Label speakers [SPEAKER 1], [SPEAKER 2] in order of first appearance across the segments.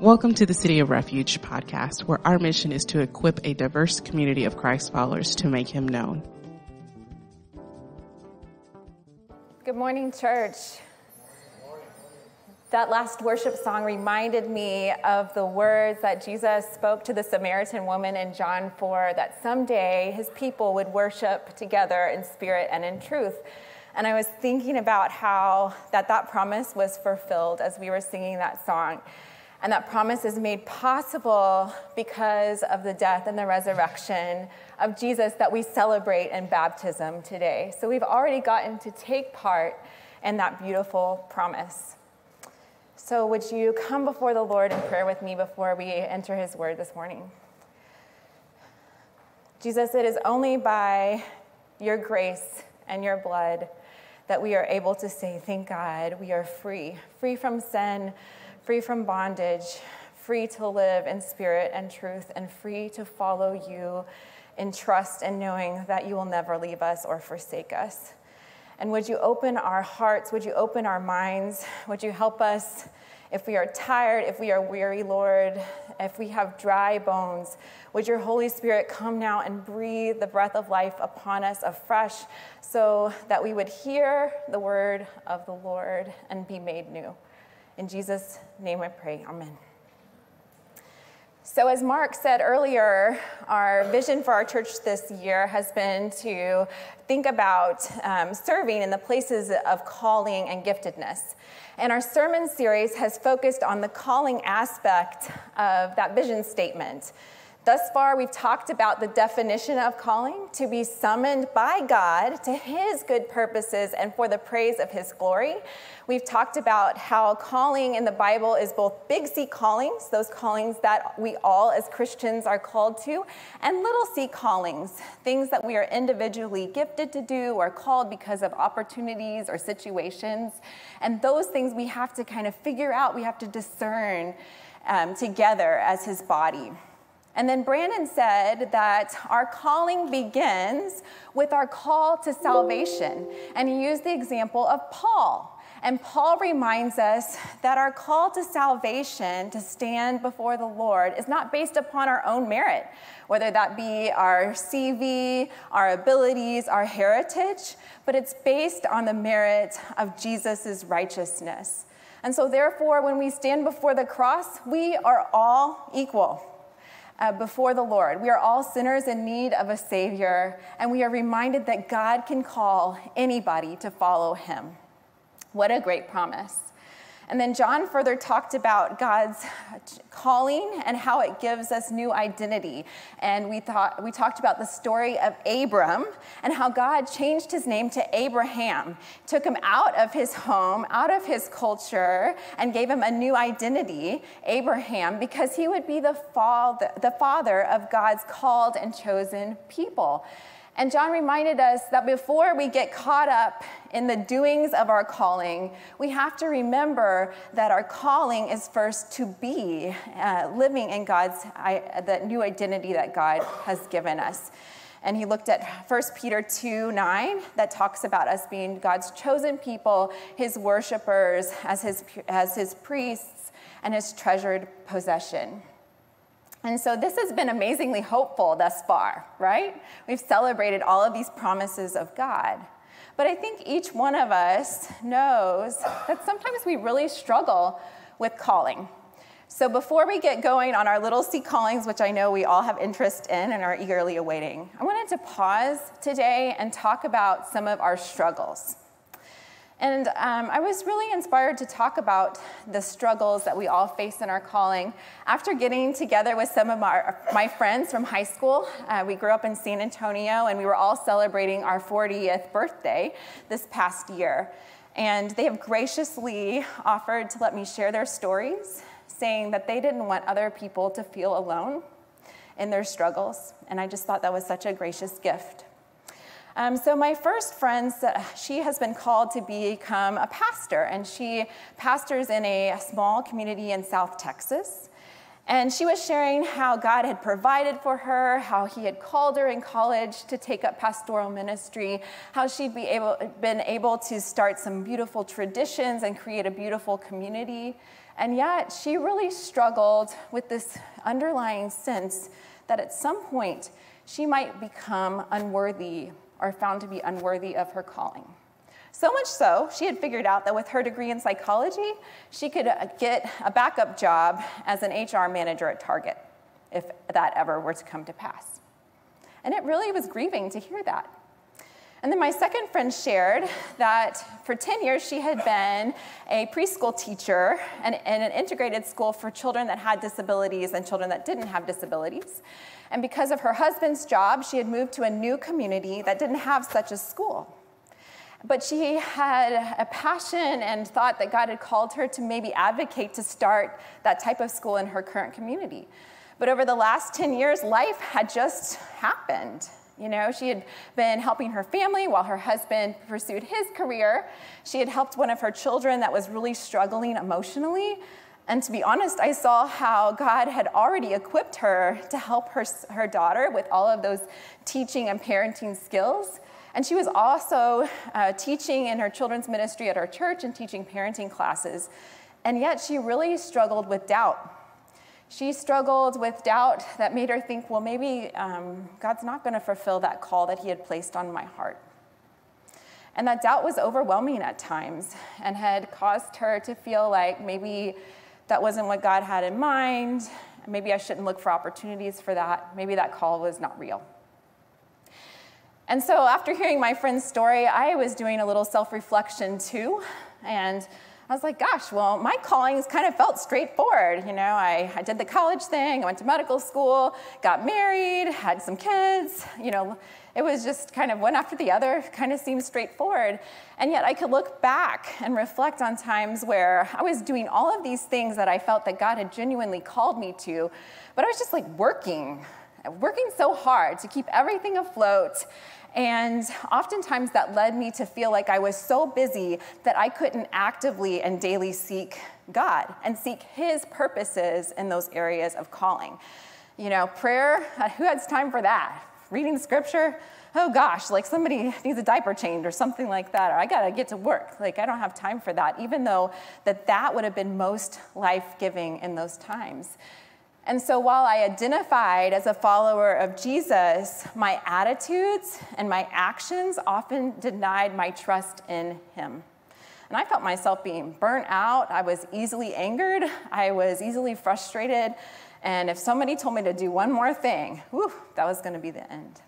[SPEAKER 1] Welcome to the City of Refuge podcast, where our mission is to equip a diverse community of Christ followers to make him known.
[SPEAKER 2] Good morning, church. That last worship song reminded me of the words that Jesus spoke to the Samaritan woman in John 4 that someday his people would worship together in spirit and in truth. And I was thinking about how that that promise was fulfilled as we were singing that song. And that promise is made possible because of the death and the resurrection of Jesus that we celebrate in baptism today. So we've already gotten to take part in that beautiful promise. So, would you come before the Lord in prayer with me before we enter his word this morning? Jesus, it is only by your grace and your blood that we are able to say, Thank God, we are free, free from sin free from bondage, free to live in spirit and truth, and free to follow you in trust and knowing that you will never leave us or forsake us. And would you open our hearts? Would you open our minds? Would you help us if we are tired, if we are weary, Lord, if we have dry bones? Would your Holy Spirit come now and breathe the breath of life upon us afresh so that we would hear the word of the Lord and be made new? In Jesus' name I pray. Amen. So, as Mark said earlier, our vision for our church this year has been to think about um, serving in the places of calling and giftedness. And our sermon series has focused on the calling aspect of that vision statement. Thus far, we've talked about the definition of calling to be summoned by God to his good purposes and for the praise of his glory. We've talked about how calling in the Bible is both big C callings, those callings that we all as Christians are called to, and little c callings, things that we are individually gifted to do or called because of opportunities or situations. And those things we have to kind of figure out, we have to discern um, together as his body. And then Brandon said that our calling begins with our call to salvation. And he used the example of Paul. And Paul reminds us that our call to salvation, to stand before the Lord, is not based upon our own merit, whether that be our CV, our abilities, our heritage, but it's based on the merit of Jesus' righteousness. And so, therefore, when we stand before the cross, we are all equal uh, before the Lord. We are all sinners in need of a Savior, and we are reminded that God can call anybody to follow Him. What a great promise. And then John further talked about God's calling and how it gives us new identity. And we, thought, we talked about the story of Abram and how God changed his name to Abraham, took him out of his home, out of his culture, and gave him a new identity, Abraham, because he would be the father, the father of God's called and chosen people. And John reminded us that before we get caught up in the doings of our calling, we have to remember that our calling is first to be uh, living in God's I, the new identity that God has given us. And he looked at 1 Peter 2 9, that talks about us being God's chosen people, his worshipers, as his, as his priests, and his treasured possession. And so this has been amazingly hopeful thus far, right? We've celebrated all of these promises of God. But I think each one of us knows that sometimes we really struggle with calling. So before we get going on our little C callings, which I know we all have interest in and are eagerly awaiting, I wanted to pause today and talk about some of our struggles. And um, I was really inspired to talk about the struggles that we all face in our calling. After getting together with some of my, my friends from high school, uh, we grew up in San Antonio and we were all celebrating our 40th birthday this past year. And they have graciously offered to let me share their stories, saying that they didn't want other people to feel alone in their struggles. And I just thought that was such a gracious gift. Um, so, my first friend, she has been called to become a pastor, and she pastors in a small community in South Texas. And she was sharing how God had provided for her, how He had called her in college to take up pastoral ministry, how she'd be able, been able to start some beautiful traditions and create a beautiful community. And yet, she really struggled with this underlying sense that at some point she might become unworthy or found to be unworthy of her calling. So much so, she had figured out that with her degree in psychology, she could uh, get a backup job as an HR manager at Target, if that ever were to come to pass. And it really was grieving to hear that. And then my second friend shared that for 10 years she had been a preschool teacher and in an integrated school for children that had disabilities and children that didn't have disabilities. And because of her husband's job, she had moved to a new community that didn't have such a school. But she had a passion and thought that God had called her to maybe advocate to start that type of school in her current community. But over the last 10 years, life had just happened. You know, she had been helping her family while her husband pursued his career. She had helped one of her children that was really struggling emotionally. And to be honest, I saw how God had already equipped her to help her, her daughter with all of those teaching and parenting skills. And she was also uh, teaching in her children's ministry at our church and teaching parenting classes. And yet she really struggled with doubt. She struggled with doubt that made her think, well, maybe um, God's not going to fulfill that call that He had placed on my heart. And that doubt was overwhelming at times and had caused her to feel like maybe that wasn't what God had in mind. Maybe I shouldn't look for opportunities for that. Maybe that call was not real. And so, after hearing my friend's story, I was doing a little self reflection too. And I was like, gosh, well, my callings kind of felt straightforward. You know, I, I did the college thing, I went to medical school, got married, had some kids. You know, it was just kind of one after the other, kind of seemed straightforward. And yet I could look back and reflect on times where I was doing all of these things that I felt that God had genuinely called me to, but I was just like working, working so hard to keep everything afloat and oftentimes that led me to feel like I was so busy that I couldn't actively and daily seek God and seek His purposes in those areas of calling. You know, prayer, uh, who has time for that? Reading scripture, oh gosh, like somebody needs a diaper change or something like that, or I gotta get to work. Like I don't have time for that, even though that that would have been most life-giving in those times. And so while I identified as a follower of Jesus, my attitudes and my actions often denied my trust in him. And I felt myself being burnt out. I was easily angered. I was easily frustrated. And if somebody told me to do one more thing, whew, that was going to be the end.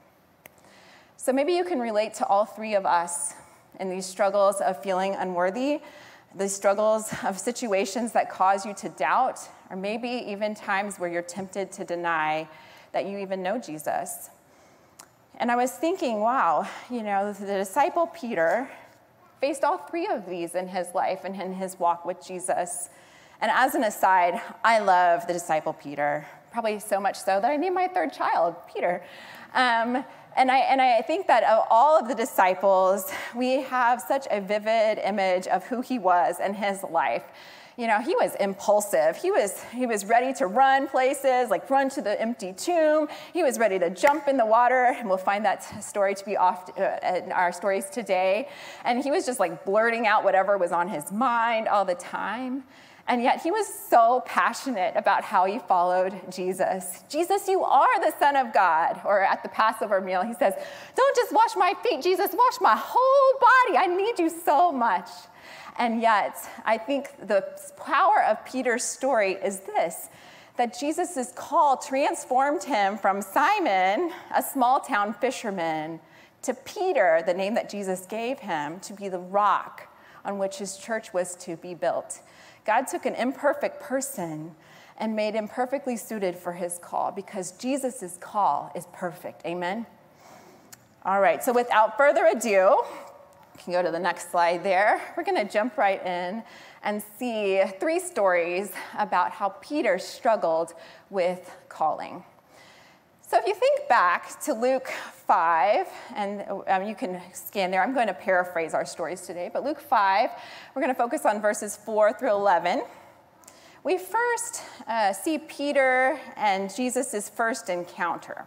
[SPEAKER 2] So maybe you can relate to all three of us in these struggles of feeling unworthy, the struggles of situations that cause you to doubt or maybe even times where you're tempted to deny that you even know Jesus. And I was thinking, wow, you know, the disciple Peter faced all three of these in his life and in his walk with Jesus. And as an aside, I love the disciple Peter, probably so much so that I named my third child Peter. Um, and I, and I think that of all of the disciples, we have such a vivid image of who he was and his life you know, he was impulsive. He was, he was ready to run places, like run to the empty tomb. He was ready to jump in the water, and we'll find that story to be off uh, in our stories today. And he was just like blurting out whatever was on his mind all the time. And yet he was so passionate about how he followed Jesus. Jesus, you are the Son of God. Or at the Passover meal, he says, Don't just wash my feet, Jesus, wash my whole body. I need you so much. And yet, I think the power of Peter's story is this that Jesus' call transformed him from Simon, a small town fisherman, to Peter, the name that Jesus gave him, to be the rock on which his church was to be built. God took an imperfect person and made him perfectly suited for his call because Jesus' call is perfect. Amen? All right, so without further ado, can go to the next slide there. We're going to jump right in and see three stories about how Peter struggled with calling. So if you think back to Luke 5, and um, you can scan there, I'm going to paraphrase our stories today, but Luke 5, we're going to focus on verses 4 through 11, we first uh, see Peter and Jesus' first encounter.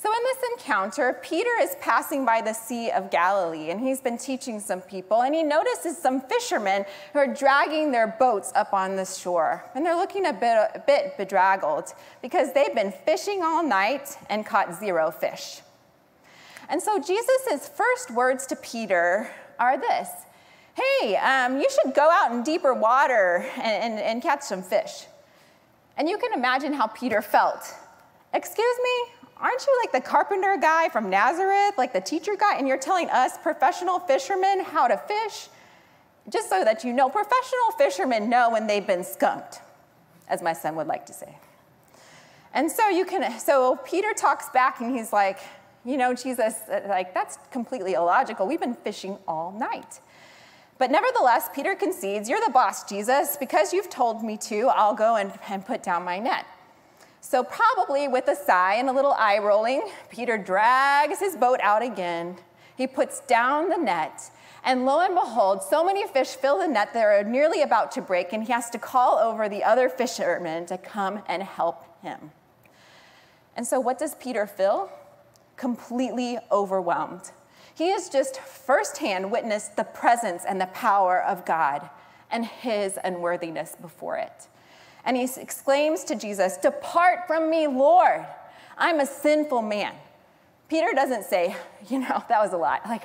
[SPEAKER 2] So, in this encounter, Peter is passing by the Sea of Galilee and he's been teaching some people, and he notices some fishermen who are dragging their boats up on the shore. And they're looking a bit, a bit bedraggled because they've been fishing all night and caught zero fish. And so, Jesus' first words to Peter are this Hey, um, you should go out in deeper water and, and, and catch some fish. And you can imagine how Peter felt. Excuse me? Aren't you like the carpenter guy from Nazareth, like the teacher guy, and you're telling us professional fishermen how to fish? Just so that you know, professional fishermen know when they've been skunked, as my son would like to say. And so you can, so Peter talks back and he's like, you know, Jesus, like, that's completely illogical. We've been fishing all night. But nevertheless, Peter concedes, You're the boss, Jesus. Because you've told me to, I'll go and, and put down my net. So, probably with a sigh and a little eye rolling, Peter drags his boat out again. He puts down the net, and lo and behold, so many fish fill the net they're nearly about to break, and he has to call over the other fishermen to come and help him. And so, what does Peter feel? Completely overwhelmed. He has just firsthand witnessed the presence and the power of God and his unworthiness before it and he exclaims to Jesus, Depart from me, Lord. I'm a sinful man. Peter doesn't say, You know, that was a lot. Like,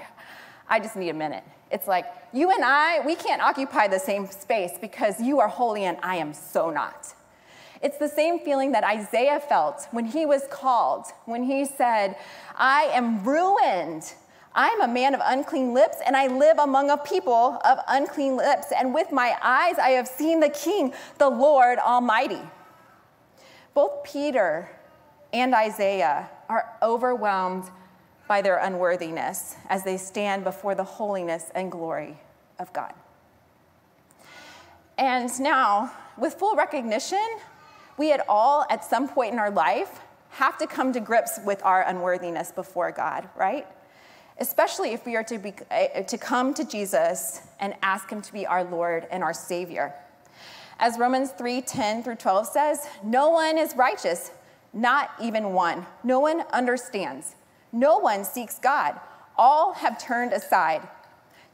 [SPEAKER 2] I just need a minute. It's like, You and I, we can't occupy the same space because you are holy and I am so not. It's the same feeling that Isaiah felt when he was called, when he said, I am ruined I'm a man of unclean lips, and I live among a people of unclean lips. And with my eyes I have seen the King, the Lord Almighty. Both Peter and Isaiah are overwhelmed by their unworthiness as they stand before the holiness and glory of God. And now, with full recognition, we had all, at some point in our life, have to come to grips with our unworthiness before God, right? Especially if we are to, be, uh, to come to Jesus and ask him to be our Lord and our Savior. As Romans 3 10 through 12 says, no one is righteous, not even one. No one understands. No one seeks God. All have turned aside.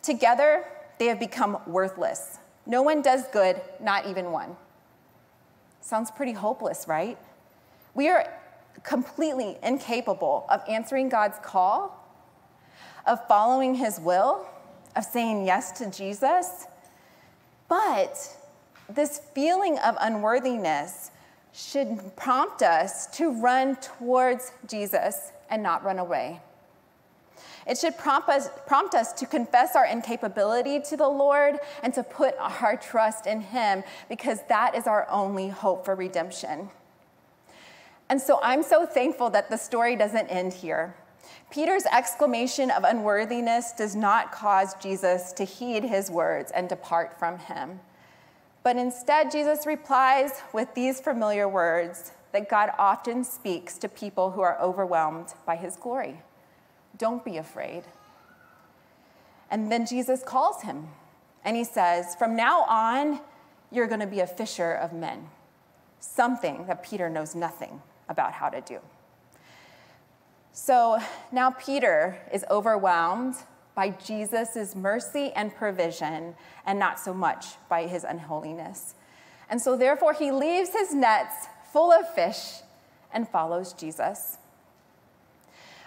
[SPEAKER 2] Together, they have become worthless. No one does good, not even one. Sounds pretty hopeless, right? We are completely incapable of answering God's call of following his will, of saying yes to Jesus. But this feeling of unworthiness should prompt us to run towards Jesus and not run away. It should prompt us, prompt us to confess our incapability to the Lord and to put our trust in Him because that is our only hope for redemption. And so I'm so thankful that the story doesn't end here. Peter's exclamation of unworthiness does not cause Jesus to heed his words and depart from him. But instead, Jesus replies with these familiar words that God often speaks to people who are overwhelmed by his glory Don't be afraid. And then Jesus calls him and he says, From now on, you're going to be a fisher of men, something that Peter knows nothing about how to do. So now Peter is overwhelmed by Jesus' mercy and provision, and not so much by his unholiness. And so, therefore, he leaves his nets full of fish and follows Jesus.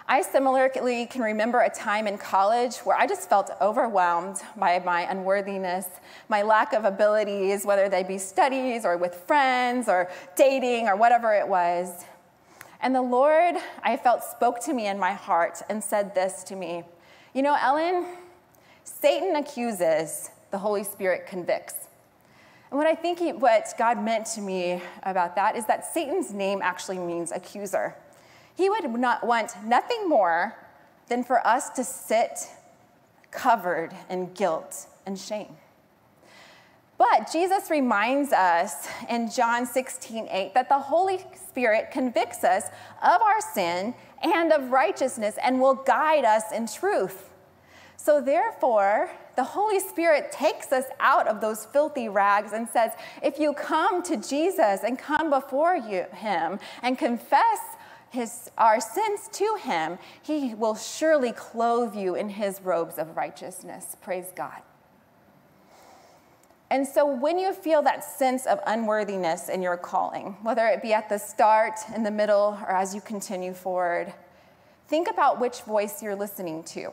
[SPEAKER 2] I similarly can remember a time in college where I just felt overwhelmed by my unworthiness, my lack of abilities, whether they be studies or with friends or dating or whatever it was. And the Lord, I felt, spoke to me in my heart and said this to me You know, Ellen, Satan accuses, the Holy Spirit convicts. And what I think he, what God meant to me about that is that Satan's name actually means accuser. He would not want nothing more than for us to sit covered in guilt and shame. But Jesus reminds us in John 16, 8 that the Holy Spirit convicts us of our sin and of righteousness and will guide us in truth. So, therefore, the Holy Spirit takes us out of those filthy rags and says, if you come to Jesus and come before you, Him and confess his, our sins to Him, He will surely clothe you in His robes of righteousness. Praise God. And so, when you feel that sense of unworthiness in your calling, whether it be at the start, in the middle, or as you continue forward, think about which voice you're listening to.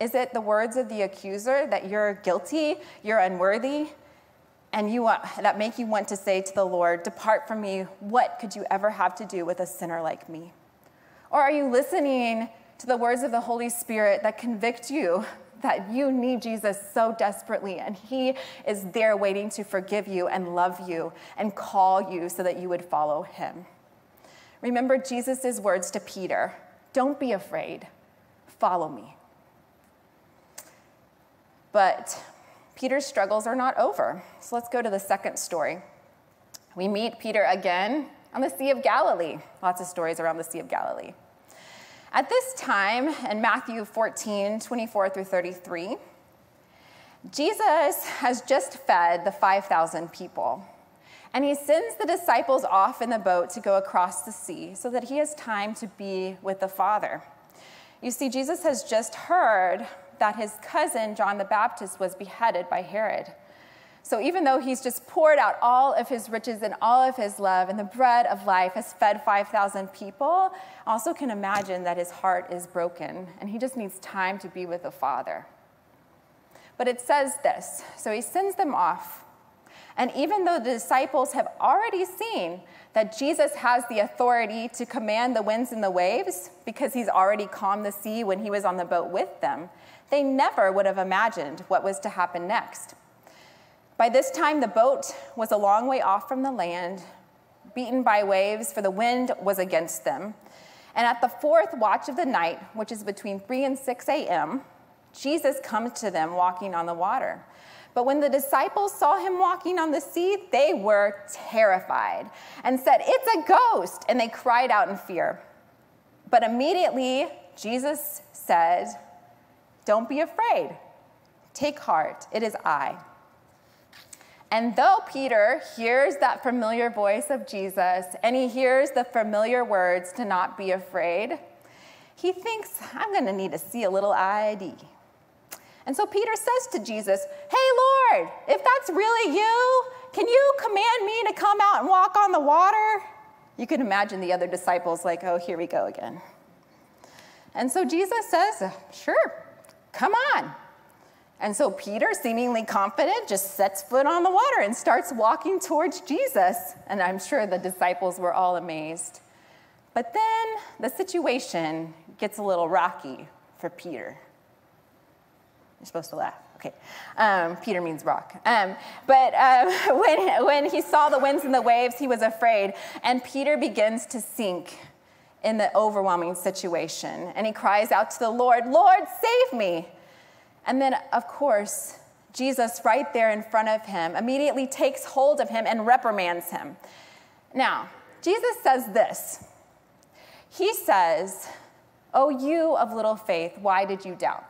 [SPEAKER 2] Is it the words of the accuser that you're guilty, you're unworthy, and you want, that make you want to say to the Lord, Depart from me, what could you ever have to do with a sinner like me? Or are you listening to the words of the Holy Spirit that convict you that you need Jesus so desperately, and He is there waiting to forgive you and love you and call you so that you would follow Him? Remember Jesus' words to Peter Don't be afraid, follow me. But Peter's struggles are not over. So let's go to the second story. We meet Peter again on the Sea of Galilee. Lots of stories around the Sea of Galilee. At this time, in Matthew 14, 24 through 33, Jesus has just fed the 5,000 people. And he sends the disciples off in the boat to go across the sea so that he has time to be with the Father. You see, Jesus has just heard that his cousin, John the Baptist, was beheaded by Herod. So even though he's just poured out all of his riches and all of his love, and the bread of life has fed 5,000 people, also can imagine that his heart is broken and he just needs time to be with the Father. But it says this so he sends them off. And even though the disciples have already seen that Jesus has the authority to command the winds and the waves because he's already calmed the sea when he was on the boat with them, they never would have imagined what was to happen next. By this time, the boat was a long way off from the land, beaten by waves, for the wind was against them. And at the fourth watch of the night, which is between 3 and 6 a.m., Jesus comes to them walking on the water. But when the disciples saw him walking on the sea, they were terrified and said, It's a ghost! And they cried out in fear. But immediately, Jesus said, don't be afraid. Take heart. It is I. And though Peter hears that familiar voice of Jesus and he hears the familiar words to not be afraid, he thinks, I'm going to need to see a little ID. And so Peter says to Jesus, Hey, Lord, if that's really you, can you command me to come out and walk on the water? You can imagine the other disciples like, Oh, here we go again. And so Jesus says, Sure, Come on. And so Peter, seemingly confident, just sets foot on the water and starts walking towards Jesus. And I'm sure the disciples were all amazed. But then the situation gets a little rocky for Peter. You're supposed to laugh. Okay. Um, Peter means rock. Um, but um, when, when he saw the winds and the waves, he was afraid. And Peter begins to sink in the overwhelming situation. And he cries out to the Lord, Lord, save me. And then, of course, Jesus, right there in front of him, immediately takes hold of him and reprimands him. Now, Jesus says this He says, Oh, you of little faith, why did you doubt?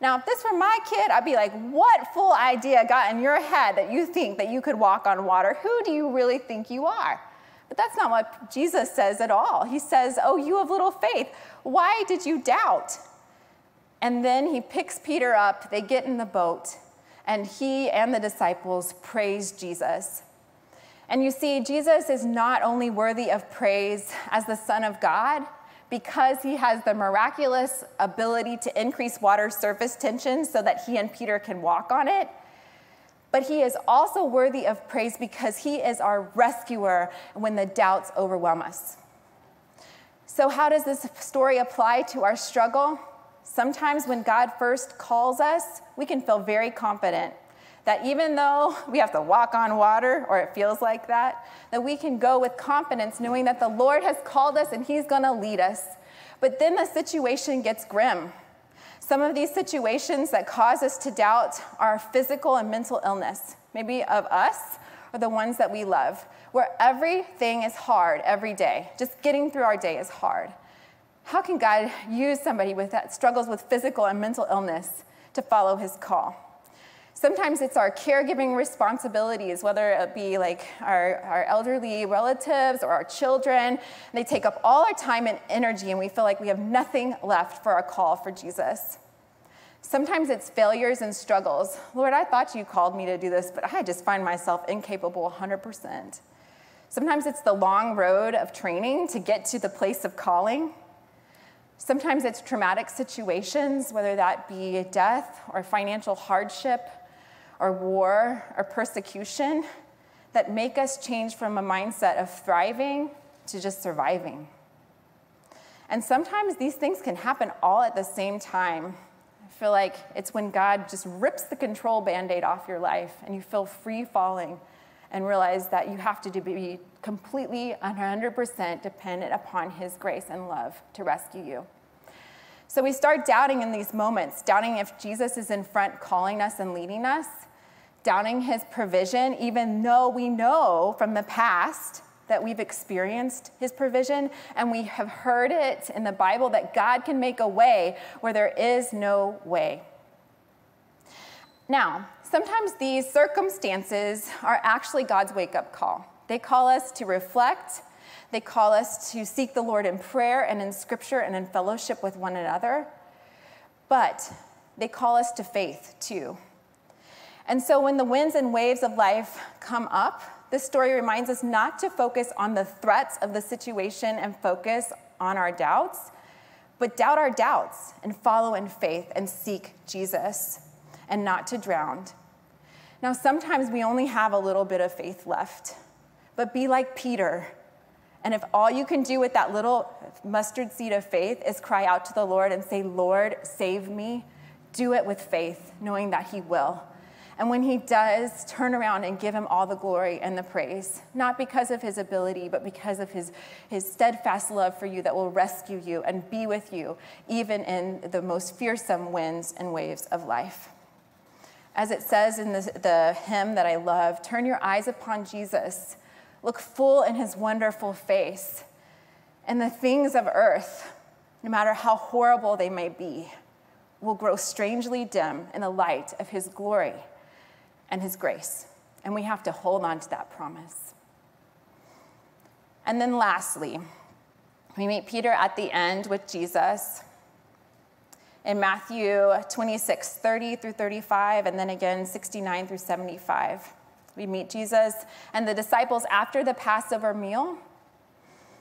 [SPEAKER 2] Now, if this were my kid, I'd be like, What fool idea got in your head that you think that you could walk on water? Who do you really think you are? But that's not what Jesus says at all. He says, Oh, you of little faith. Why did you doubt? And then he picks Peter up, they get in the boat, and he and the disciples praise Jesus. And you see, Jesus is not only worthy of praise as the Son of God, because he has the miraculous ability to increase water surface tension so that he and Peter can walk on it but he is also worthy of praise because he is our rescuer when the doubts overwhelm us. So, how does this story apply to our struggle? Sometimes when God first calls us, we can feel very confident that even though we have to walk on water, or it feels like that, that we can go with confidence knowing that the Lord has called us and He's gonna lead us. But then the situation gets grim. Some of these situations that cause us to doubt are physical and mental illness, maybe of us or the ones that we love, where everything is hard every day. Just getting through our day is hard. How can God use somebody with that struggles with physical and mental illness to follow his call? Sometimes it's our caregiving responsibilities, whether it be like our, our elderly relatives or our children. They take up all our time and energy, and we feel like we have nothing left for our call for Jesus. Sometimes it's failures and struggles. Lord, I thought you called me to do this, but I just find myself incapable 100%. Sometimes it's the long road of training to get to the place of calling. Sometimes it's traumatic situations, whether that be death or financial hardship or war or persecution, that make us change from a mindset of thriving to just surviving. And sometimes these things can happen all at the same time. I feel like it's when God just rips the control band aid off your life and you feel free falling and realize that you have to be completely 100% dependent upon His grace and love to rescue you. So we start doubting in these moments, doubting if Jesus is in front calling us and leading us, doubting his provision, even though we know from the past that we've experienced his provision and we have heard it in the Bible that God can make a way where there is no way. Now, sometimes these circumstances are actually God's wake up call. They call us to reflect they call us to seek the Lord in prayer and in scripture and in fellowship with one another. But they call us to faith too. And so when the winds and waves of life come up, this story reminds us not to focus on the threats of the situation and focus on our doubts, but doubt our doubts and follow in faith and seek Jesus and not to drown. Now, sometimes we only have a little bit of faith left, but be like Peter and if all you can do with that little mustard seed of faith is cry out to the Lord and say, Lord, save me, do it with faith, knowing that He will. And when He does, turn around and give Him all the glory and the praise, not because of His ability, but because of His, his steadfast love for you that will rescue you and be with you, even in the most fearsome winds and waves of life. As it says in the, the hymn that I love, turn your eyes upon Jesus look full in his wonderful face. And the things of earth, no matter how horrible they may be, will grow strangely dim in the light of his glory and his grace. And we have to hold on to that promise. And then lastly, we meet Peter at the end with Jesus in Matthew 26, 30 through 35, and then again 69 through 75. We meet Jesus and the disciples after the Passover meal.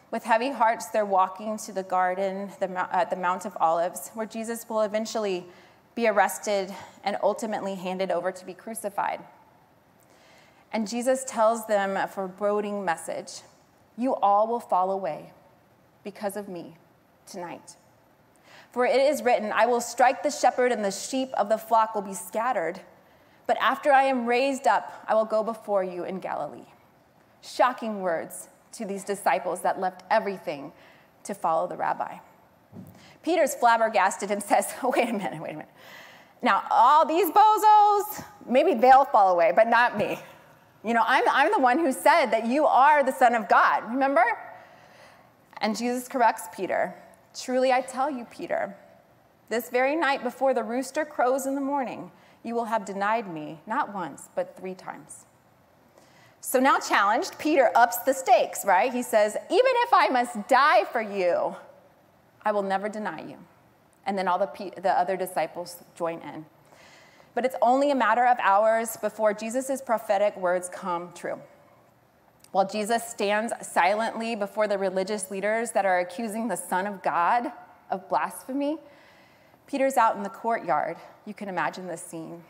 [SPEAKER 2] With heavy hearts, they're walking to the garden at uh, the Mount of Olives, where Jesus will eventually be arrested and ultimately handed over to be crucified. And Jesus tells them a foreboding message You all will fall away because of me tonight. For it is written, I will strike the shepherd, and the sheep of the flock will be scattered. But after I am raised up, I will go before you in Galilee. Shocking words to these disciples that left everything to follow the rabbi. Peter's flabbergasted and says, Wait a minute, wait a minute. Now, all these bozos, maybe they'll fall away, but not me. You know, I'm, I'm the one who said that you are the Son of God, remember? And Jesus corrects Peter. Truly, I tell you, Peter, this very night before the rooster crows in the morning, you will have denied me not once, but three times. So now, challenged, Peter ups the stakes, right? He says, Even if I must die for you, I will never deny you. And then all the, the other disciples join in. But it's only a matter of hours before Jesus' prophetic words come true. While Jesus stands silently before the religious leaders that are accusing the Son of God of blasphemy, Peter's out in the courtyard. You can imagine this scene.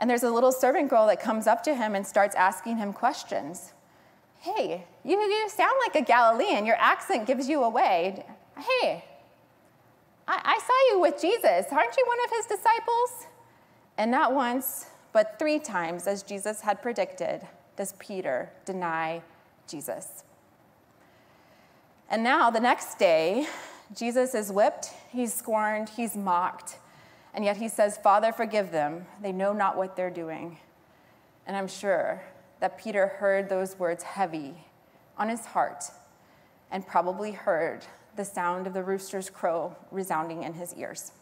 [SPEAKER 2] And there's a little servant girl that comes up to him and starts asking him questions. Hey, you, you sound like a Galilean. Your accent gives you away. Hey, I, I saw you with Jesus. Aren't you one of his disciples? And not once, but three times, as Jesus had predicted, does Peter deny Jesus. And now, the next day, Jesus is whipped, he's scorned, he's mocked, and yet he says, Father, forgive them. They know not what they're doing. And I'm sure that Peter heard those words heavy on his heart and probably heard the sound of the rooster's crow resounding in his ears.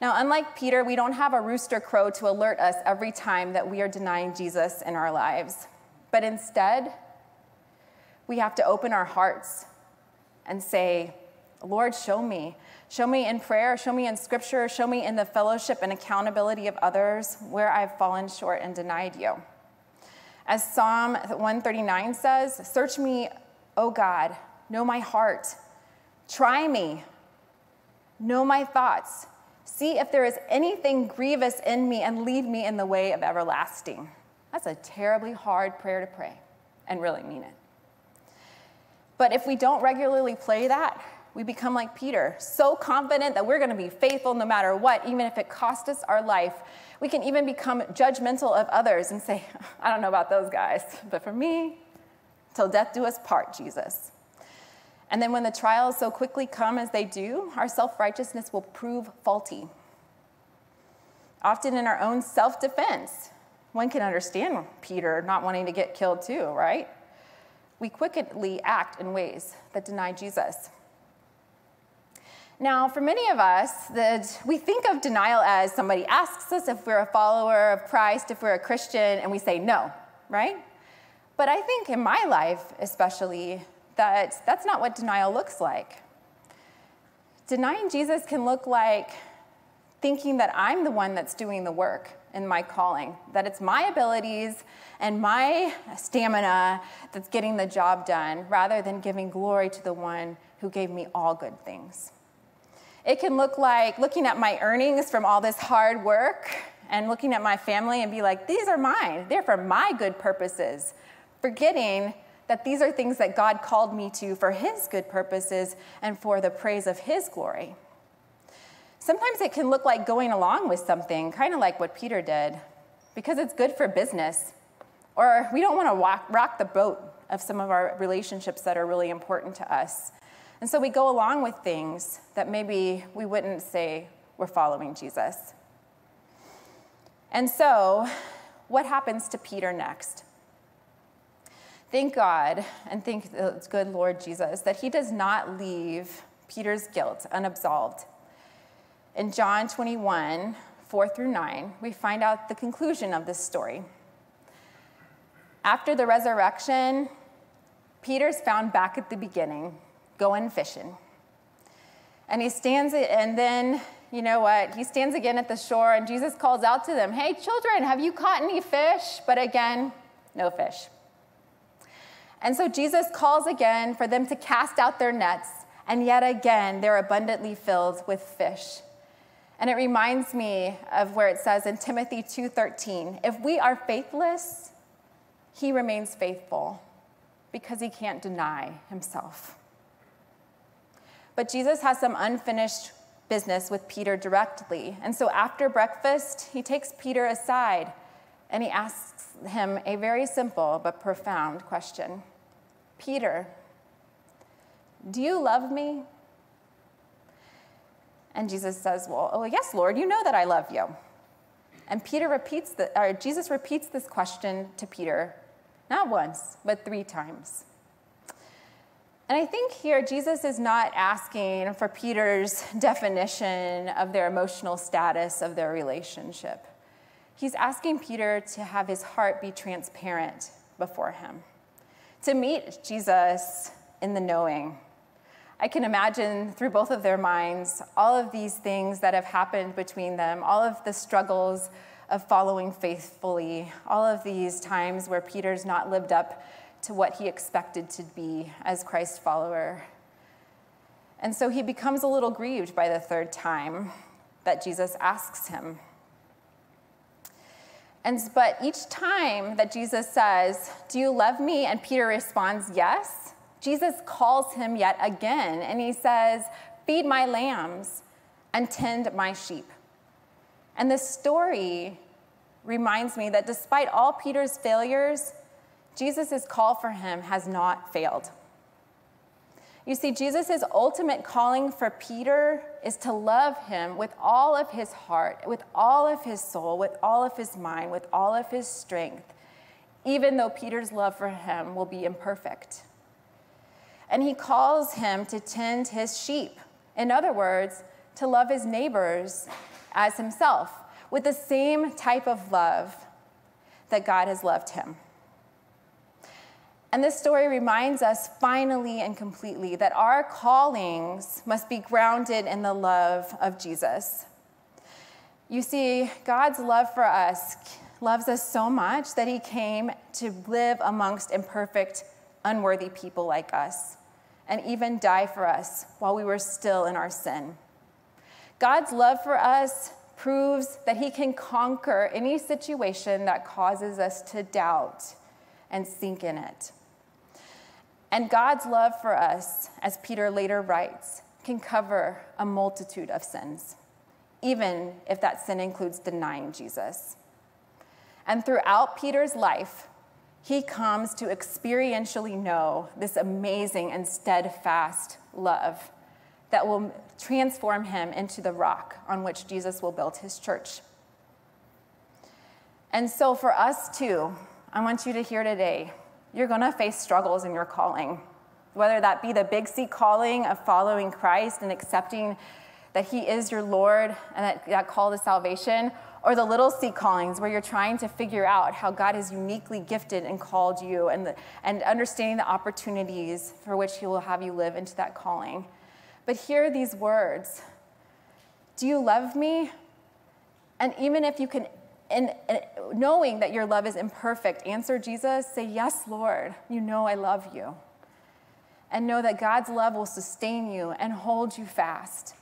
[SPEAKER 2] Now, unlike Peter, we don't have a rooster crow to alert us every time that we are denying Jesus in our lives. But instead, we have to open our hearts and say, Lord, show me. Show me in prayer, show me in scripture, show me in the fellowship and accountability of others where I've fallen short and denied you. As Psalm 139 says, Search me, O God, know my heart, try me, know my thoughts, see if there is anything grievous in me, and lead me in the way of everlasting. That's a terribly hard prayer to pray and really mean it. But if we don't regularly play that, we become like Peter, so confident that we're going to be faithful no matter what, even if it costs us our life. We can even become judgmental of others and say, I don't know about those guys, but for me, till death do us part, Jesus. And then when the trials so quickly come as they do, our self righteousness will prove faulty. Often in our own self defense, one can understand Peter not wanting to get killed too, right? We quickly act in ways that deny Jesus. Now, for many of us, the, we think of denial as somebody asks us if we're a follower of Christ, if we're a Christian, and we say no, right? But I think in my life, especially, that that's not what denial looks like. Denying Jesus can look like thinking that I'm the one that's doing the work in my calling, that it's my abilities and my stamina that's getting the job done, rather than giving glory to the one who gave me all good things. It can look like looking at my earnings from all this hard work and looking at my family and be like, these are mine. They're for my good purposes. Forgetting that these are things that God called me to for His good purposes and for the praise of His glory. Sometimes it can look like going along with something, kind of like what Peter did, because it's good for business. Or we don't want to rock the boat of some of our relationships that are really important to us. And so we go along with things that maybe we wouldn't say we're following Jesus. And so, what happens to Peter next? Thank God and thank the good Lord Jesus that he does not leave Peter's guilt unabsolved. In John 21, 4 through 9, we find out the conclusion of this story. After the resurrection, Peter's found back at the beginning going fishing. And he stands, and then, you know what? He stands again at the shore, and Jesus calls out to them, Hey, children, have you caught any fish? But again, no fish. And so Jesus calls again for them to cast out their nets, and yet again, they're abundantly filled with fish. And it reminds me of where it says in Timothy 2:13, if we are faithless, he remains faithful because he can't deny himself. But Jesus has some unfinished business with Peter directly. And so after breakfast, he takes Peter aside and he asks him a very simple but profound question Peter, do you love me? And Jesus says, Well, oh, yes, Lord, you know that I love you. And Peter repeats the, or Jesus repeats this question to Peter, not once, but three times. And I think here Jesus is not asking for Peter's definition of their emotional status of their relationship. He's asking Peter to have his heart be transparent before him, to meet Jesus in the knowing. I can imagine through both of their minds all of these things that have happened between them, all of the struggles of following faithfully, all of these times where Peter's not lived up to what he expected to be as Christ follower. And so he becomes a little grieved by the third time that Jesus asks him. And but each time that Jesus says, "Do you love me?" and Peter responds, "Yes," Jesus calls him yet again and he says, "Feed my lambs and tend my sheep." And this story reminds me that despite all Peter's failures, Jesus' call for him has not failed. You see, Jesus' ultimate calling for Peter is to love him with all of his heart, with all of his soul, with all of his mind, with all of his strength, even though Peter's love for him will be imperfect. And he calls him to tend his sheep. In other words, to love his neighbors as himself with the same type of love that God has loved him. And this story reminds us finally and completely that our callings must be grounded in the love of Jesus. You see, God's love for us loves us so much that he came to live amongst imperfect, unworthy people like us and even die for us while we were still in our sin. God's love for us proves that he can conquer any situation that causes us to doubt and sink in it. And God's love for us, as Peter later writes, can cover a multitude of sins, even if that sin includes denying Jesus. And throughout Peter's life, he comes to experientially know this amazing and steadfast love that will transform him into the rock on which Jesus will build his church. And so, for us too, I want you to hear today you're going to face struggles in your calling, whether that be the big C calling of following Christ and accepting that He is your Lord and that, that call to salvation, or the little C callings where you're trying to figure out how God has uniquely gifted and called you and, the, and understanding the opportunities for which He will have you live into that calling. But hear these words Do you love me? And even if you can and, and, knowing that your love is imperfect, answer Jesus, say, Yes, Lord, you know I love you. And know that God's love will sustain you and hold you fast.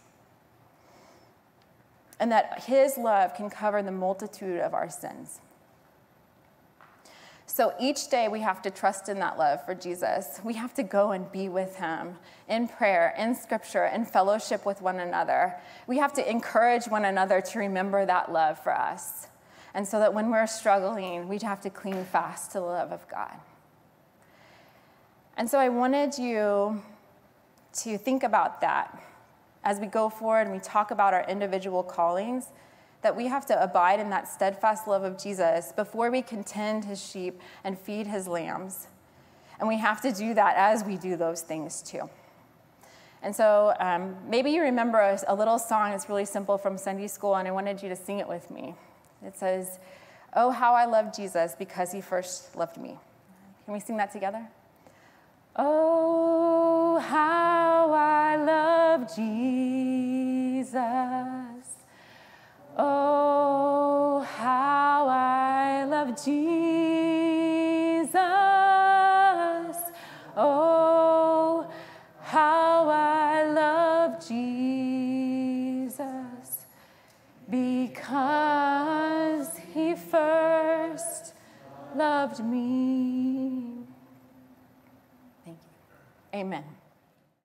[SPEAKER 2] And that His love can cover the multitude of our sins. So each day we have to trust in that love for Jesus. We have to go and be with him in prayer, in scripture, in fellowship with one another. We have to encourage one another to remember that love for us. And so that when we're struggling, we'd have to cling fast to the love of God. And so I wanted you to think about that as we go forward and we talk about our individual callings, that we have to abide in that steadfast love of Jesus before we can tend his sheep and feed his lambs. And we have to do that as we do those things too. And so um, maybe you remember a, a little song, it's really simple from Sunday school, and I wanted you to sing it with me. It says, Oh, how I love Jesus because he first loved me. Can we sing that together? Oh, how I love Jesus. Oh, how I love Jesus. Amen.